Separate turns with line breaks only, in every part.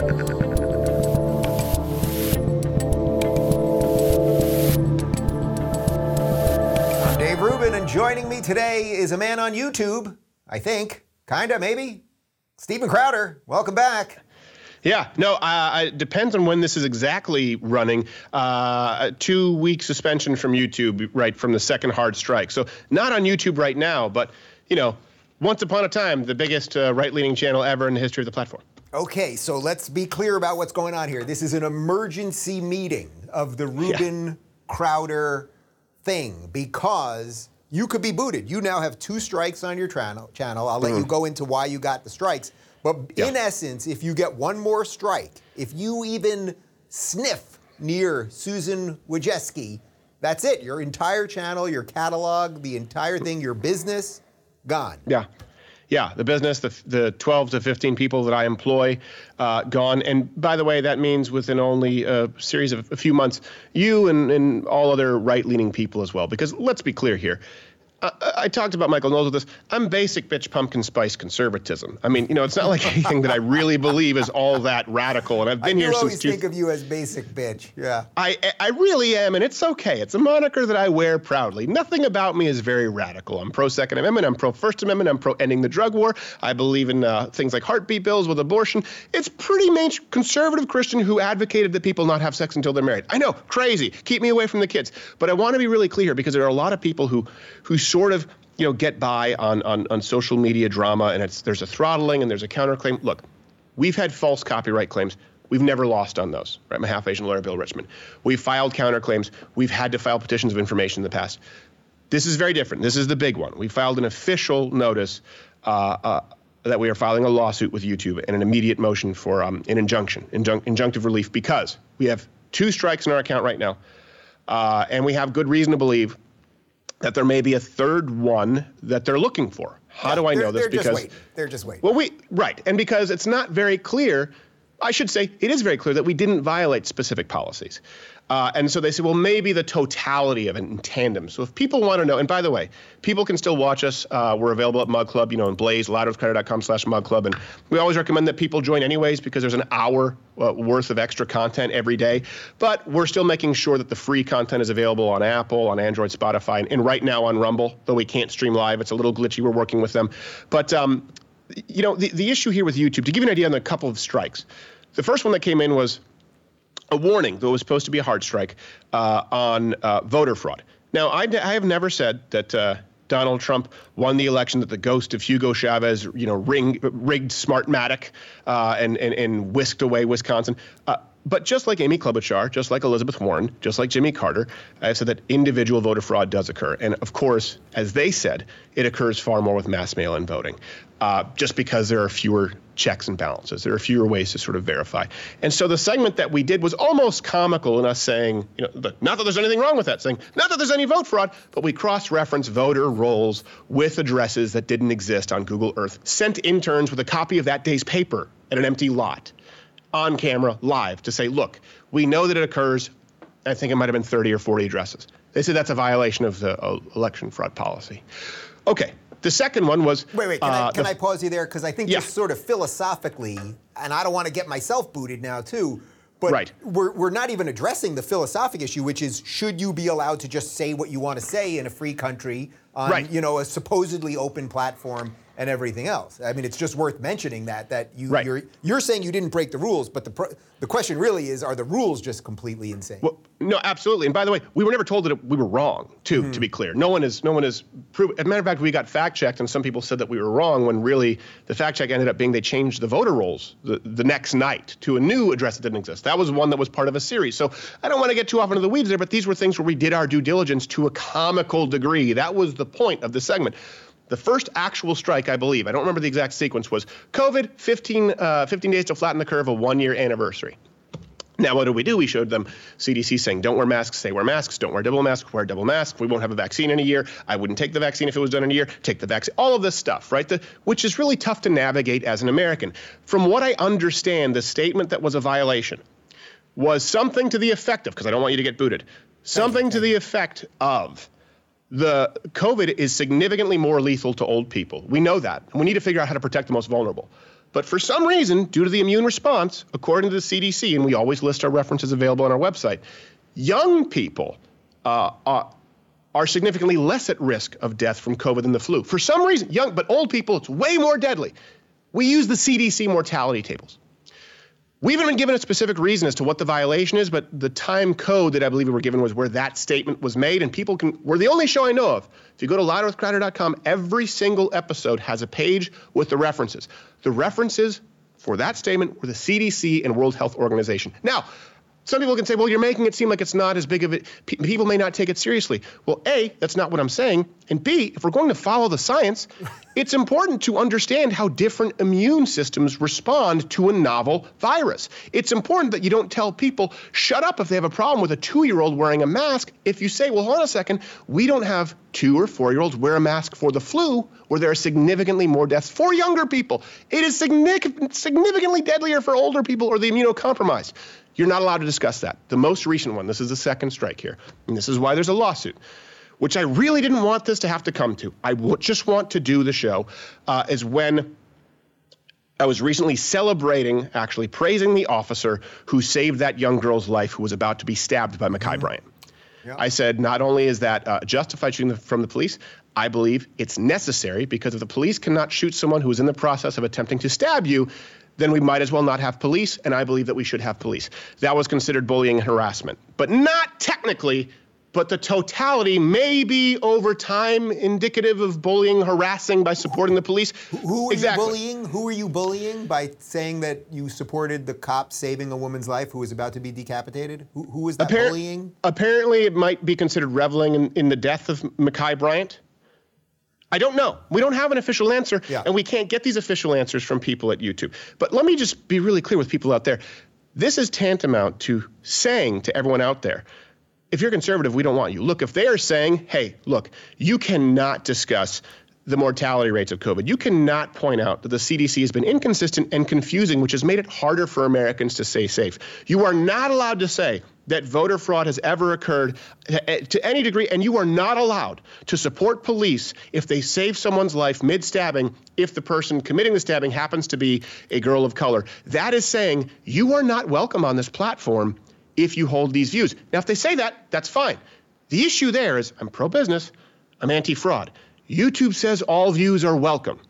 I'm Dave Rubin, and joining me today is a man on YouTube, I think, kinda, maybe. Steven Crowder, welcome back.
Yeah, no, uh, it depends on when this is exactly running. Uh, two week suspension from YouTube, right from the second hard strike. So, not on YouTube right now, but, you know, once upon a time, the biggest uh, right leaning channel ever in the history of the platform.
Okay, so let's be clear about what's going on here. This is an emergency meeting of the Rubin yeah. Crowder thing because you could be booted. You now have two strikes on your channel. Channel. I'll let mm. you go into why you got the strikes. But yeah. in essence, if you get one more strike, if you even sniff near Susan Wojcicki, that's it. Your entire channel, your catalog, the entire thing, your business, gone.
Yeah. Yeah, the business, the, the 12 to 15 people that I employ, uh, gone. And by the way, that means within only a series of a few months, you and, and all other right leaning people as well. Because let's be clear here I, I, talked about Michael Knowles with this. I'm basic bitch pumpkin spice conservatism. I mean, you know, it's not like anything that I really believe is all that radical. And I've been
I
here since. I
always think of you as basic bitch. Yeah.
I I really am, and it's okay. It's a moniker that I wear proudly. Nothing about me is very radical. I'm pro Second Amendment. I'm pro First Amendment. I'm pro ending the drug war. I believe in uh, things like heartbeat bills with abortion. It's pretty main conservative Christian who advocated that people not have sex until they're married. I know, crazy. Keep me away from the kids. But I want to be really clear because there are a lot of people who who sort of you know get by on, on, on social media drama and it's there's a throttling and there's a counterclaim. Look, we've had false copyright claims. We've never lost on those, right? My half Asian lawyer, Bill Richmond. We've filed counterclaims. We've had to file petitions of information in the past. This is very different. This is the big one. We filed an official notice uh, uh, that we are filing a lawsuit with YouTube and an immediate motion for um, an injunction, injun- injunctive relief, because we have two strikes in our account right now, uh, and we have good reason to believe that there may be a third one that they're looking for. How yeah, do I know this?
They're
because
just waiting. they're just waiting.
Well, we right, and because it's not very clear. I should say it is very clear that we didn't violate specific policies. Uh, and so they say, well, maybe the totality of it in tandem. So if people want to know, and by the way, people can still watch us. Uh, we're available at Mug Club, you know, in Blaze, louderwithcrowder.com slash Mug Club. And we always recommend that people join anyways because there's an hour uh, worth of extra content every day. But we're still making sure that the free content is available on Apple, on Android, Spotify, and, and right now on Rumble, though we can't stream live. It's a little glitchy. We're working with them. But, um, you know, the, the issue here with YouTube, to give you an idea on the couple of strikes, the first one that came in was a warning, though it was supposed to be a hard strike, uh, on uh, voter fraud. Now, I, I, have never said that uh, Donald Trump won the election, that the ghost of Hugo Chavez, you know, ring, rigged Smartmatic uh, and, and, and whisked away Wisconsin. But just like Amy Klobuchar, just like Elizabeth Warren, just like Jimmy Carter, I have said that individual voter fraud does occur. And of course, as they said, it occurs far more with mass mail in voting, uh, just because there are fewer checks and balances. There are fewer ways to sort of verify. And so the segment that we did was almost comical in us saying, you know, not that there's anything wrong with that, saying, not that there's any vote fraud, but we cross reference voter rolls with addresses that didn't exist on Google Earth, sent interns with a copy of that day's paper at an empty lot on camera live to say, look, we know that it occurs. I think it might have been 30 or 40 addresses. They said that's a violation of the uh, election fraud policy. Okay, the second one was.
Wait, wait. Can, uh, I, can the, I pause you there? Because I think yeah. just sort of philosophically, and I don't want to get myself booted now too. But right. we're, we're not even addressing the philosophic issue, which is should you be allowed to just say what you want to say in a free country on right. you know a supposedly open platform and everything else. I mean, it's just worth mentioning that that you right. you're you're saying you didn't break the rules, but the the question really is, are the rules just completely insane?
Well, no, absolutely. And by the way, we were never told that we were wrong. Too, mm-hmm. to be clear, no one is no one is proven. As a matter of fact, we got fact checked, and some people said that we were wrong when really the fact check ended up being they changed the voter rolls the, the next night to a new address that didn't exist. That was one that was part of a series. So I don't want to get too off into the weeds there, but these were things where we did our due diligence to a comical degree. That was the point of the segment. The first actual strike, I believe, I don't remember the exact sequence, was COVID, 15, uh, 15 days to flatten the curve, a one year anniversary. Now, what did we do? We showed them CDC saying, don't wear masks, say wear masks, don't wear double masks, wear double masks. We won't have a vaccine in a year. I wouldn't take the vaccine if it was done in a year. Take the vaccine. All of this stuff, right? The, which is really tough to navigate as an American. From what I understand, the statement that was a violation was something to the effect of, because I don't want you to get booted, something to the effect of, the COVID is significantly more lethal to old people. We know that. And we need to figure out how to protect the most vulnerable. But for some reason, due to the immune response, according to the CDC, and we always list our references available on our website, young people uh, are, are significantly less at risk of death from COVID than the flu. For some reason, young, but old people, it's way more deadly. We use the CDC mortality tables. We haven't been given a specific reason as to what the violation is, but the time code that I believe we were given was where that statement was made, and people can. We're the only show I know of. If you go to louderwithcrowder.com, every single episode has a page with the references. The references for that statement were the CDC and World Health Organization. Now, some people can say, well, you're making it seem like it's not as big of it. people may not take it seriously. Well, A, that's not what I'm saying. And B, if we're going to follow the science, it's important to understand how different immune systems respond to a novel virus. It's important that you don't tell people, shut up if they have a problem with a two year old wearing a mask. If you say, well, hold on a second, we don't have two or four year olds wear a mask for the flu, where there are significantly more deaths for younger people. It is significantly deadlier for older people or the immunocompromised. You're not allowed to discuss that. The most recent one, this is the second strike here, and this is why there's a lawsuit, which I really didn't want this to have to come to. I w- just want to do the show, uh, is when I was recently celebrating, actually praising the officer who saved that young girl's life who was about to be stabbed by Ma'Khia mm-hmm. Bryant. Yeah. I said, not only is that uh, justified shooting from the police, I believe it's necessary because if the police cannot shoot someone who is in the process of attempting to stab you, then we might as well not have police, and I believe that we should have police. That was considered bullying and harassment, but not technically. But the totality may be over time indicative of bullying, harassing by supporting the police.
Who are exactly. you bullying? Who are you bullying by saying that you supported the cop saving a woman's life who was about to be decapitated? Who, who is that Appar- bullying?
Apparently, it might be considered reveling in, in the death of Ma'Khia Bryant. I don't know. We don't have an official answer, yeah. and we can't get these official answers from people at YouTube. But let me just be really clear with people out there. This is tantamount to saying to everyone out there, if you're conservative, we don't want you. Look, if they are saying, hey, look, you cannot discuss the mortality rates of COVID. You cannot point out that the CDC has been inconsistent and confusing, which has made it harder for Americans to stay safe. You are not allowed to say that voter fraud has ever occurred eh, eh, to any degree, and you are not allowed to support police if they save someone's life mid stabbing if the person committing the stabbing happens to be a girl of color. That is saying you are not welcome on this platform if you hold these views. Now, if they say that, that's fine. The issue there is I'm pro business, I'm anti fraud. YouTube says all views are welcome.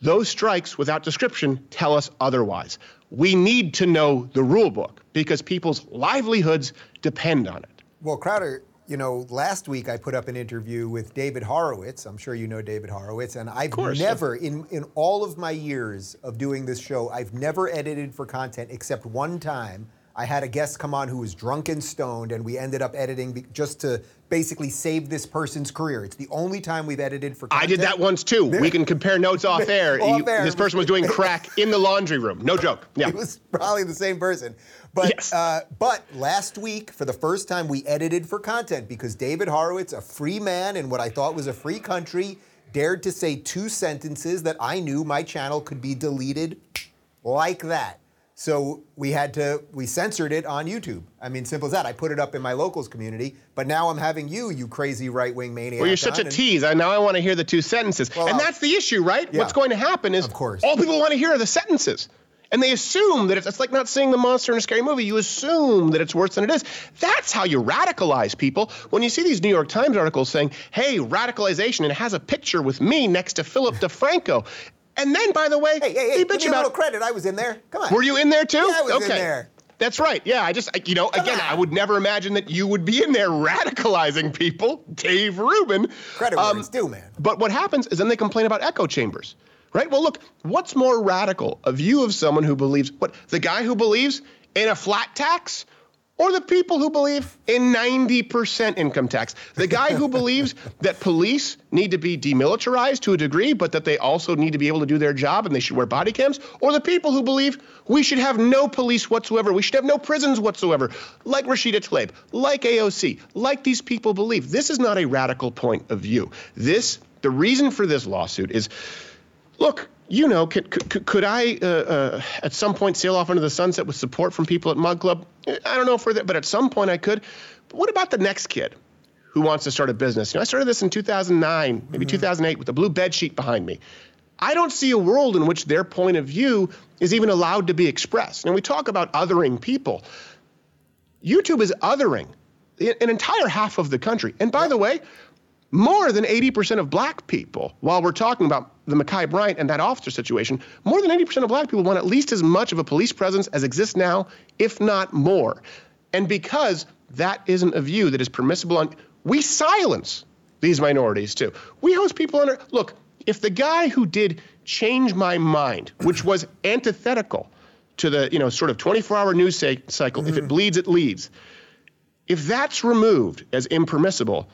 Those strikes without description tell us otherwise. We need to know the rule book because people's livelihoods depend on it.
Well, Crowder, you know, last week I put up an interview with David Horowitz. I'm sure you know David Horowitz. And I've course, never, yeah. in, in all of my years of doing this show, I've never edited for content except one time. I had a guest come on who was drunk and stoned, and we ended up editing just to basically save this person's career. It's the only time we've edited for. Content.
I did that once too. we can compare notes off air. off air. This person was doing crack in the laundry room. No joke. Yeah,
it was probably the same person. But yes. uh, but last week, for the first time, we edited for content because David Horowitz, a free man in what I thought was a free country, dared to say two sentences that I knew my channel could be deleted like that. So we had to, we censored it on YouTube. I mean, simple as that. I put it up in my locals community, but now I'm having you, you crazy right wing maniac.
Well, you're such a and, tease. I, now I want to hear the two sentences. Well, and that's the issue, right? Yeah. What's going to happen is of course. all people want to hear are the sentences. And they assume that it's, it's, like not seeing the monster in a scary movie. You assume that it's worse than it is. That's how you radicalize people. When you see these New York Times articles saying, hey, radicalization, and it has a picture with me next to Philip DeFranco. And then, by the way,
hey, hey, hey, give me about, a little credit. I was in there. Come on.
Were you in there too?
Yeah, I was
okay.
in there.
That's right. Yeah, I just, you know, Come again, on. I would never imagine that you would be in there radicalizing people, Dave Rubin.
Credit um, where it's due, man.
But what happens is then they complain about echo chambers, right? Well, look, what's more radical? A view of someone who believes, what, the guy who believes in a flat tax or the people who believe in 90% income tax. The guy who believes that police need to be demilitarized to a degree, but that they also need to be able to do their job and they should wear body cams, or the people who believe we should have no police whatsoever, we should have no prisons whatsoever, like Rashida Tlaib, like AOC, like these people believe. This is not a radical point of view. This, the reason for this lawsuit is look, you know, could, could, could I uh, uh, at some point sail off into the sunset with support from people at Mug Club? I don't know for that, but at some point I could. But what about the next kid who wants to start a business? You know, I started this in 2009, maybe mm-hmm. 2008 with a blue bed sheet behind me. I don't see a world in which their point of view is even allowed to be expressed. And we talk about othering people. YouTube is othering an entire half of the country. And by the way, more than 80% of black people, while we're talking about the Ma'Khia Bryant and that officer situation, more than 80% of black people want at least as much of a police presence as exists now, if not more. And because that isn't a view that is permissible on, we silence these minorities too. We host people under, look, if the guy who did change my mind, which was antithetical to the, you know, sort of 24-hour news cycle, mm-hmm. if it mm-hmm. bleeds, it leads. If that's removed as impermissible,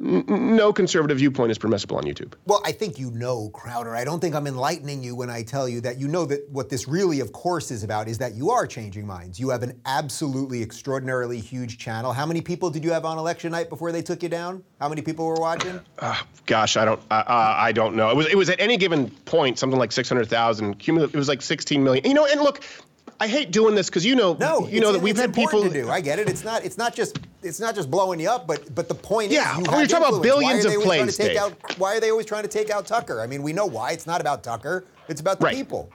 no conservative viewpoint is permissible on YouTube.
Well, I think you know, Crowder. I don't think I'm enlightening you when I tell you that you know that what this really, of course, is about is that you are changing minds. You have an absolutely extraordinarily huge channel. How many people did you have on election night before they took you down? How many people were watching?
Uh, gosh, I don't, uh, I don't know. It was, it was at any given point something like 600,000. Cumulative, it was like 16 million. You know, and look, I hate doing this because you know,
no,
you know that we've had people
to do. I get it. It's not. It's not just. It's not just blowing you up, but but the point
yeah,
is,
yeah. We're talking about billions of plays.
Out, why are they always trying to take out Tucker? I mean, we know why. It's not about Tucker. It's about the
right.
people.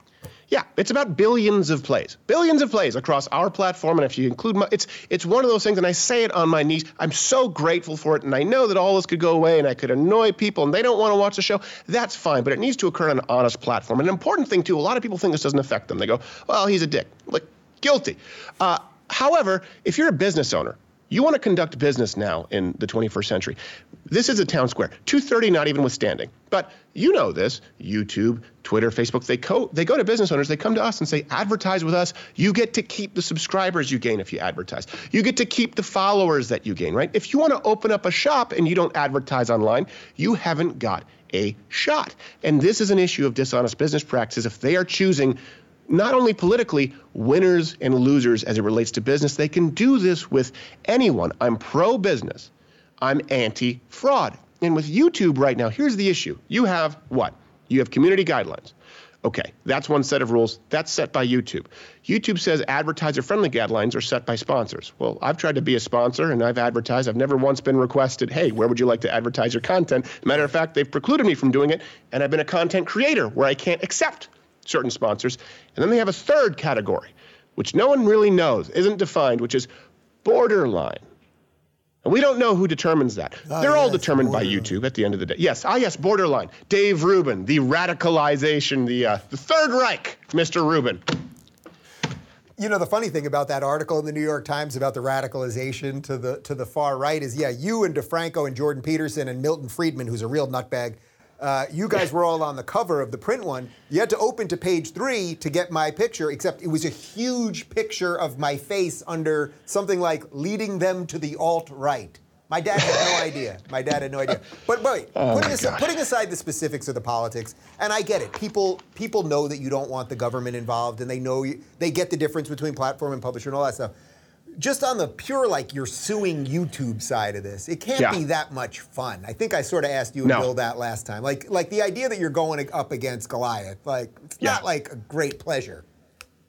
Yeah, it's about billions of plays, billions of plays across our platform, and if you include, my, it's it's one of those things, and I say it on my knees. I'm so grateful for it, and I know that all this could go away, and I could annoy people, and they don't want to watch the show. That's fine, but it needs to occur on an honest platform. And an important thing too, a lot of people think this doesn't affect them. They go, "Well, he's a dick." Like, guilty. Uh, however, if you're a business owner, you want to conduct business now in the 21st century. This is a town square, 230 not even withstanding. But you know this, YouTube, Twitter, Facebook, they, co- they go to business owners, they come to us and say, advertise with us. You get to keep the subscribers you gain if you advertise. You get to keep the followers that you gain, right? If you want to open up a shop and you don't advertise online, you haven't got a shot. And this is an issue of dishonest business practices if they are choosing not only politically, winners and losers as it relates to business. They can do this with anyone. I'm pro business, I'm anti fraud. And with YouTube right now, here's the issue you have what? You have community guidelines. Okay, that's one set of rules. That's set by YouTube. YouTube says advertiser friendly guidelines are set by sponsors. Well, I've tried to be a sponsor and I've advertised. I've never once been requested, hey, where would you like to advertise your content? Matter of fact, they've precluded me from doing it, and I've been a content creator where I can't accept certain sponsors. And then they have a third category, which no one really knows, isn't defined, which is borderline. And we don't know who determines that. Oh, They're all determined by YouTube at the end of the day. Yes, ah, yes, borderline. Dave Rubin, the radicalization, the uh, the Third Reich, Mr. Rubin.
You know the funny thing about that article in the New York Times about the radicalization to the to the far right is yeah, you and DeFranco and Jordan Peterson and Milton Friedman, who's a real nutbag, uh, you guys were all on the cover of the print one. You had to open to page three to get my picture, except it was a huge picture of my face under something like leading them to the alt right. My dad had no idea. My dad had no idea. But wait, oh putting, aside, putting, aside, the specifics of the politics, and I get it. People people know that you don't want the government involved, and they know you, they get the difference between platform and publisher and all that stuff just on the pure like you're suing YouTube side of this, it can't yeah. be that much fun. I think I sort of asked you no. Bill that last time. Like like the idea that you're going up against Goliath, like it's yeah. not like a great pleasure.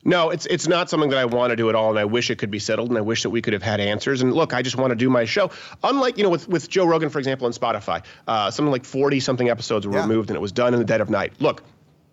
No, it's it's not something that I want to do at all, and I wish it could be settled, and I wish that we could have had answers. And look, I just want to do my show. Unlike you know with with Joe Rogan, for example, on Spotify, uh, something like forty something episodes were yeah. removed, and it was done in the dead of night. Look,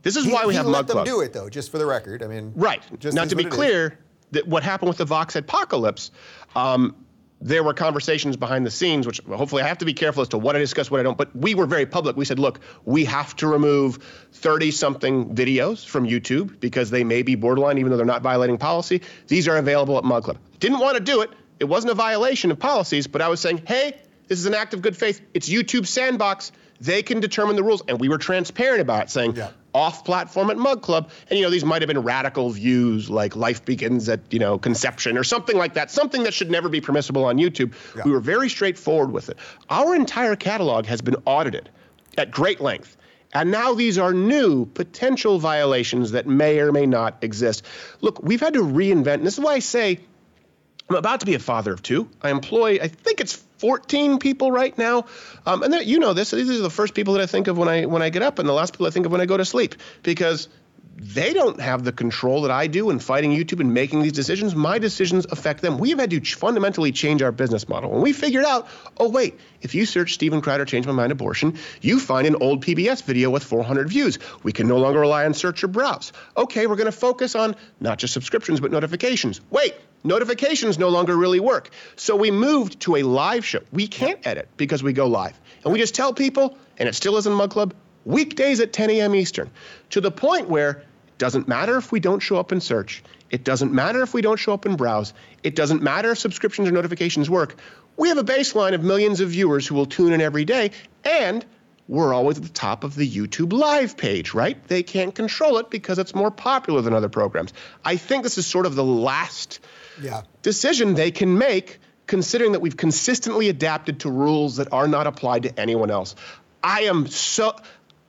this is
he,
why we have
Mug
Club.
Let them do it though, just for the record. I mean,
right. now to be clear, that what happened with the Vox apocalypse, um, there were conversations behind the scenes, which hopefully I have to be careful as to what I discuss, what I don't. But we were very public. We said, look, we have to remove 30 something videos from YouTube because they may be borderline, even though they're not violating policy. These are available at Mug Club. Didn't want to do it. It wasn't a violation of policies, but I was saying, hey, this is an act of good faith. It's YouTube sandbox. They can determine the rules. And we were transparent about it, saying, yeah off platform at Mug Club. And, you know, these might have been radical views like life begins at, you know, conception or something like that, something that should never be permissible on YouTube. Yeah. We were very straightforward with it. Our entire catalog has been audited at great length. And now these are new potential violations that may or may not exist. Look, we've had to reinvent, and this is why I say I'm about to be a father of two. I employ, I think it's 14 people right now. Um, and you know this. These are the first people that I think of when I when I get up, and the last people I think of when I go to sleep, because they don't have the control that I do in fighting YouTube and making these decisions. My decisions affect them. We have had to fundamentally change our business model. When we figured out, oh, wait, if you search Steven Crowder Change My Mind Abortion, you find an old PBS video with 400 views. We can no longer rely on search or browse. Okay, we're going to focus on not just subscriptions, but notifications. Wait, notifications no longer really work. So we moved to a live show. We can't edit because we go live. And we just tell people, and it still isn't Mug Club, weekdays at 10 a.m. Eastern, to the point where it doesn't matter if we don't show up in search. It doesn't matter if we don't show up in browse. It doesn't matter if subscriptions or notifications work. We have a baseline of millions of viewers who will tune in every day, and we're always at the top of the YouTube live page, right? They can't control it because it's more popular than other programs. I think this is sort of the last yeah. decision they can make, considering that we've consistently adapted to rules that are not applied to anyone else. I am so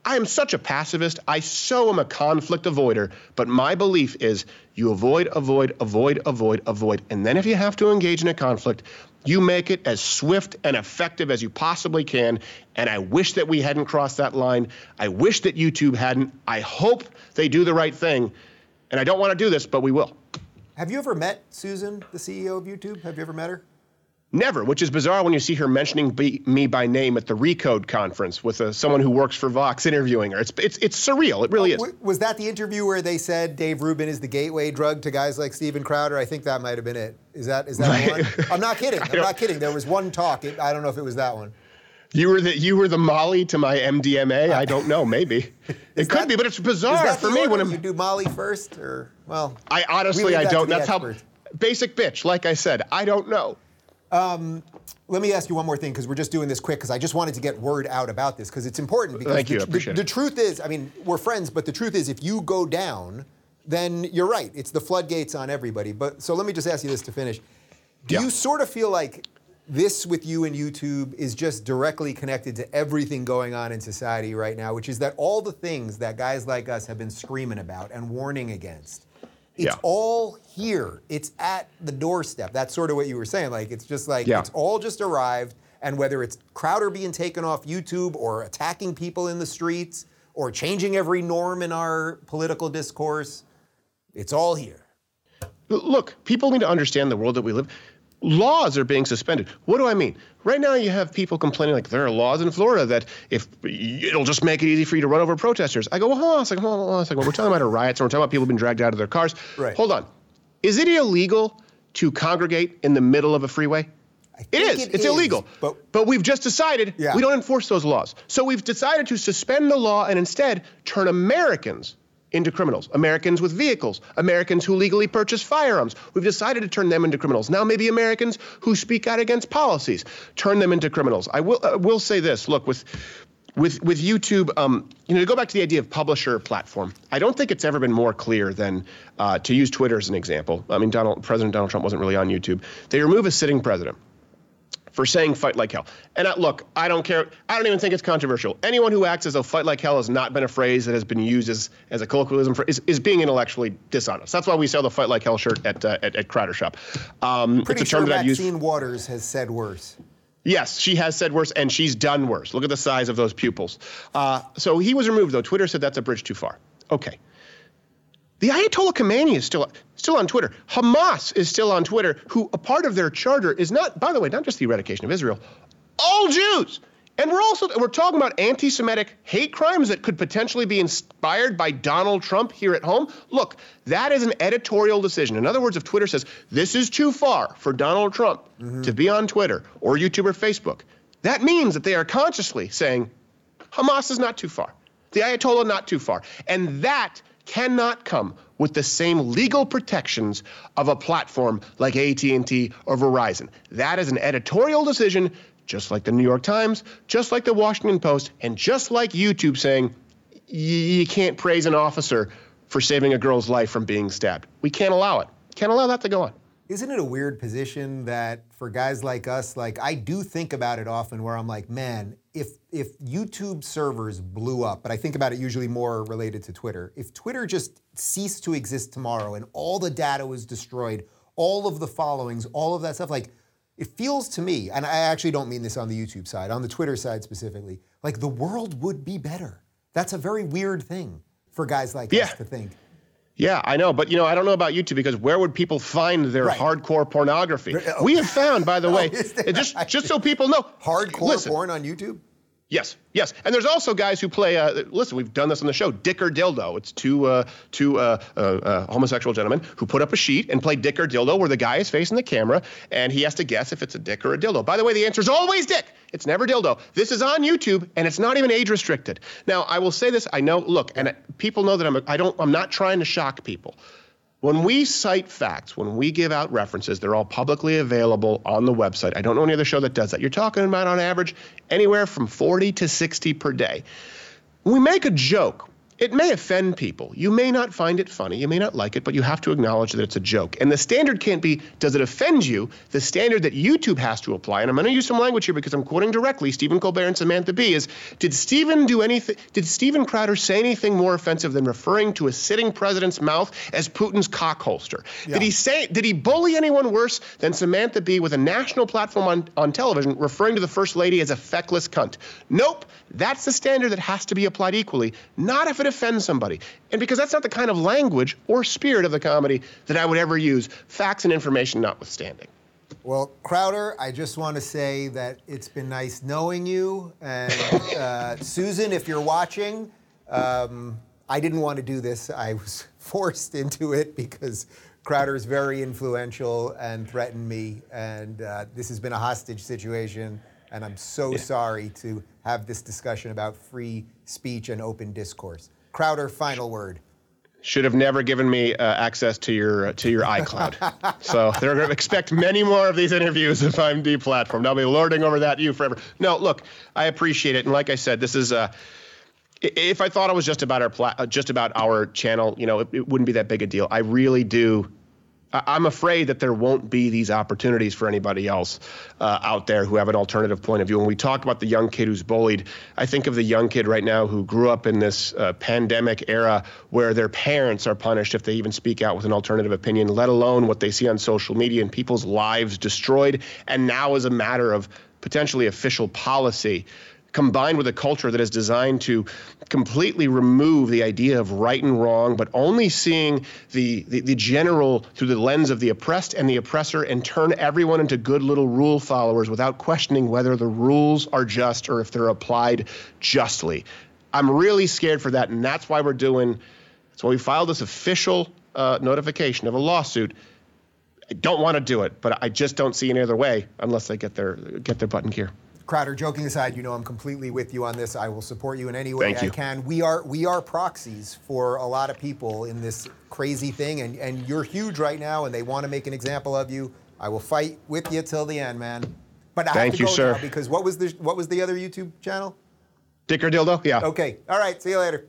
I am such a pacifist. I so am a conflict avoider. But my belief is you avoid, avoid, avoid, avoid, avoid. And then if you have to engage in a conflict, you make it as swift and effective as you possibly can. And I wish that we hadn't crossed that line. I wish that YouTube hadn't. I hope they do the right thing. And I don't want to do this, but we will.
Have you ever met Susan, the CEO of YouTube? Have you ever met her?
Never, which is bizarre when you see her mentioning be, me by name at the Recode conference with a, someone who works for Vox interviewing her. It's it's it's surreal. It really oh,
is. Was that the interview where they said Dave Rubin is the gateway drug to guys like Steven Crowder? I think that might have been it. Is that is that one? I'm not kidding. I'm not kidding. There was one talk. It, I don't know if it was that one.
You were the you were the Molly to my MDMA. I don't know. Maybe it could that, be, but it's bizarre for me when I'm,
you do Molly first, or well.
I honestly I don't. That's experts. how basic bitch. Like I said, I don't know. Um,
let me ask you one more thing because we're just doing this quick because I just wanted to get word out about this because it's important. Because
Thank
the,
you, I appreciate
the,
it.
the truth is, I mean, we're friends, but the truth is, if you go down, then you're right. It's the floodgates on everybody. But so let me just ask you this to finish. Do yeah. you sort of feel like this with you and YouTube is just directly connected to everything going on in society right now, which is that all the things that guys like us have been screaming about and warning against it's yeah. all here. It's at the doorstep. That's sort of what you were saying. Like it's just like yeah. it's all just arrived. And whether it's Crowder being taken off YouTube or attacking people in the streets or changing every norm in our political discourse, it's all here.
Look, people need to understand the world that we live laws are being suspended. What do I mean? Right now, you have people complaining like there are laws in Florida that if it'll just make it easy for you to run over protesters. I go, well, hold on a second, hold on a second. We're talking about a riot, so we're talking about people being dragged out of their cars.
Right.
Hold on. Is it illegal to congregate in the middle of a freeway? It is.
It
it's
is,
illegal.
But,
but we've just decided
yeah.
we don't enforce those laws. So we've decided to suspend the law and instead turn Americans into criminals. Americans with vehicles, Americans who legally purchase firearms. We've decided to turn them into criminals. Now, maybe Americans who speak out against policies, turn them into criminals. I will uh, will say this: look, with with with YouTube, um, you know, to go back to the idea of publisher platform, I don't think it's ever been more clear than uh, to use Twitter as an example. I mean, Donald President Donald Trump wasn't really on YouTube. They remove a sitting president for saying fight like hell. And uh, look, I don't care. I don't even think it's controversial. Anyone who acts as though fight like hell has not been a phrase that has been used as, as a colloquialism for, is, is being intellectually dishonest. That's why we sell the fight like hell shirt at, uh, at, at, Crowder Shop.
Um, Pretty it's a term sure that Maxine used. Waters has said worse.
Yes, she has said worse, and she's done worse. Look at the size of those pupils. Uh, so he was removed, though. Twitter said that's a bridge too far. Okay. The Ayatollah Khamenei is still still on Twitter. Hamas is still on Twitter, who a part of their charter is not, by the way, not just the eradication of Israel, all Jews. And we're also we're talking about anti-Semitic hate crimes that could potentially be inspired by Donald Trump here at home. Look, that is an editorial decision. In other words, if Twitter says this is too far for Donald Trump mm-hmm. to be on Twitter or YouTube or Facebook, that means that they are consciously saying Hamas is not too far, the Ayatollah not too far, and that cannot come with the same legal protections of a platform like AT&T or Verizon. That is an editorial decision just like the New York Times, just like the Washington Post, and just like YouTube saying you can't praise an officer for saving a girl's life from being stabbed. We can't allow it. Can't allow that to go on.
Isn't it a weird position that for guys like us, like I do think about it often where I'm like, man, if if YouTube servers blew up, but I think about it usually more related to Twitter. If Twitter just ceased to exist tomorrow and all the data was destroyed, all of the followings, all of that stuff, like it feels to me, and I actually don't mean this on the YouTube side, on the Twitter side specifically, like the world would be better. That's a very weird thing for guys like
Yeah.
us to think.
Yeah, I know, but you know, I don't know about YouTube because where would people find their
Right.
hardcore pornography?
oh.
We have found, by the
Oh,
way, it just just so people know,
Hardcore
listen,
porn on YouTube?
Yes, yes, and there's also guys who play. Uh, listen, we've done this on the show. Dick or dildo. It's two uh, two uh, uh, uh, homosexual gentlemen who put up a sheet and play dick or dildo, where the guy is facing the camera and he has to guess if it's a dick or a dildo. By the way, the answer is always dick. It's never dildo. This is on YouTube and it's not even age restricted. Now, I will say this. I know. Look, and people know that I'm. A, I don't. I'm not trying to shock people. When we cite facts, when we give out references, they're all publicly available on the website. I don't know any other show that does that. You're talking about on average anywhere from 40 to 60 per day. When we make a joke, it may offend people. You may not find it funny. You may not like it, but you have to acknowledge that it's a joke. And the standard can't be, does it offend you? The standard that YouTube has to apply, and I'm going to use some language here because I'm quoting directly Stephen Colbert and Samantha Bee, is did Stephen do anything, did Steven Crowder say anything more offensive than referring to a sitting president's mouth as Putin's cock holster? Did he say, did he bully anyone worse than Samantha Bee with a national platform on, on television referring to the first lady as a feckless cunt? Nope. That's the standard that has to be applied equally, not if it offends somebody. And because that's not the kind of language or spirit of the comedy that I would ever use, facts and information notwithstanding.
Well, Crowder, I just want to say that it's been nice knowing you. And uh, Susan, if you're watching, um, I didn't want to do this. I was forced into it because Crowder is very influential and threatened me. And uh, this has been a hostage situation. And I'm so sorry to have this discussion about free speech and open discourse. Crowder, final word.
Should have never given me uh, access to your uh, to your iCloud. so they're going to expect many more of these interviews if I'm deplatformed. I'll be lording over that you forever. No, look, I appreciate it, and like I said, this is. Uh, if I thought it was just about our pla- uh, just about our channel, you know, it, it wouldn't be that big a deal. I really do. I'm afraid that there won't be these opportunities for anybody else uh, out there who have an alternative point of view. When we talk about the young kid who's bullied, I think of the young kid right now who grew up in this uh, pandemic era where their parents are punished if they even speak out with an alternative opinion, let alone what they see on social media and people's lives destroyed. And now, as a matter of potentially official policy, combined with a culture that is designed to completely remove the idea of right and wrong, but only seeing the, the, the general through the lens of the oppressed and the oppressor and turn everyone into good little rule followers without questioning whether the rules are just or if they're applied justly. I'm really scared for that, and that's why we're doing, that's why we filed this official uh, notification of a lawsuit. I don't want to do it, but I just don't see any other way unless they get their get their button gear.
Crowder, joking aside, you know I'm completely with you on this. I will support you in any way
Thank
I
you.
can. We are we are proxies for a lot of people in this crazy thing, and, and you're huge right now, and they want to make an example of you. I will fight with you till the end, man. But I
Thank
have to
you,
go
sir.
now because what was the what was the other YouTube channel?
Dick or dildo? Yeah.
Okay, all right. See you later.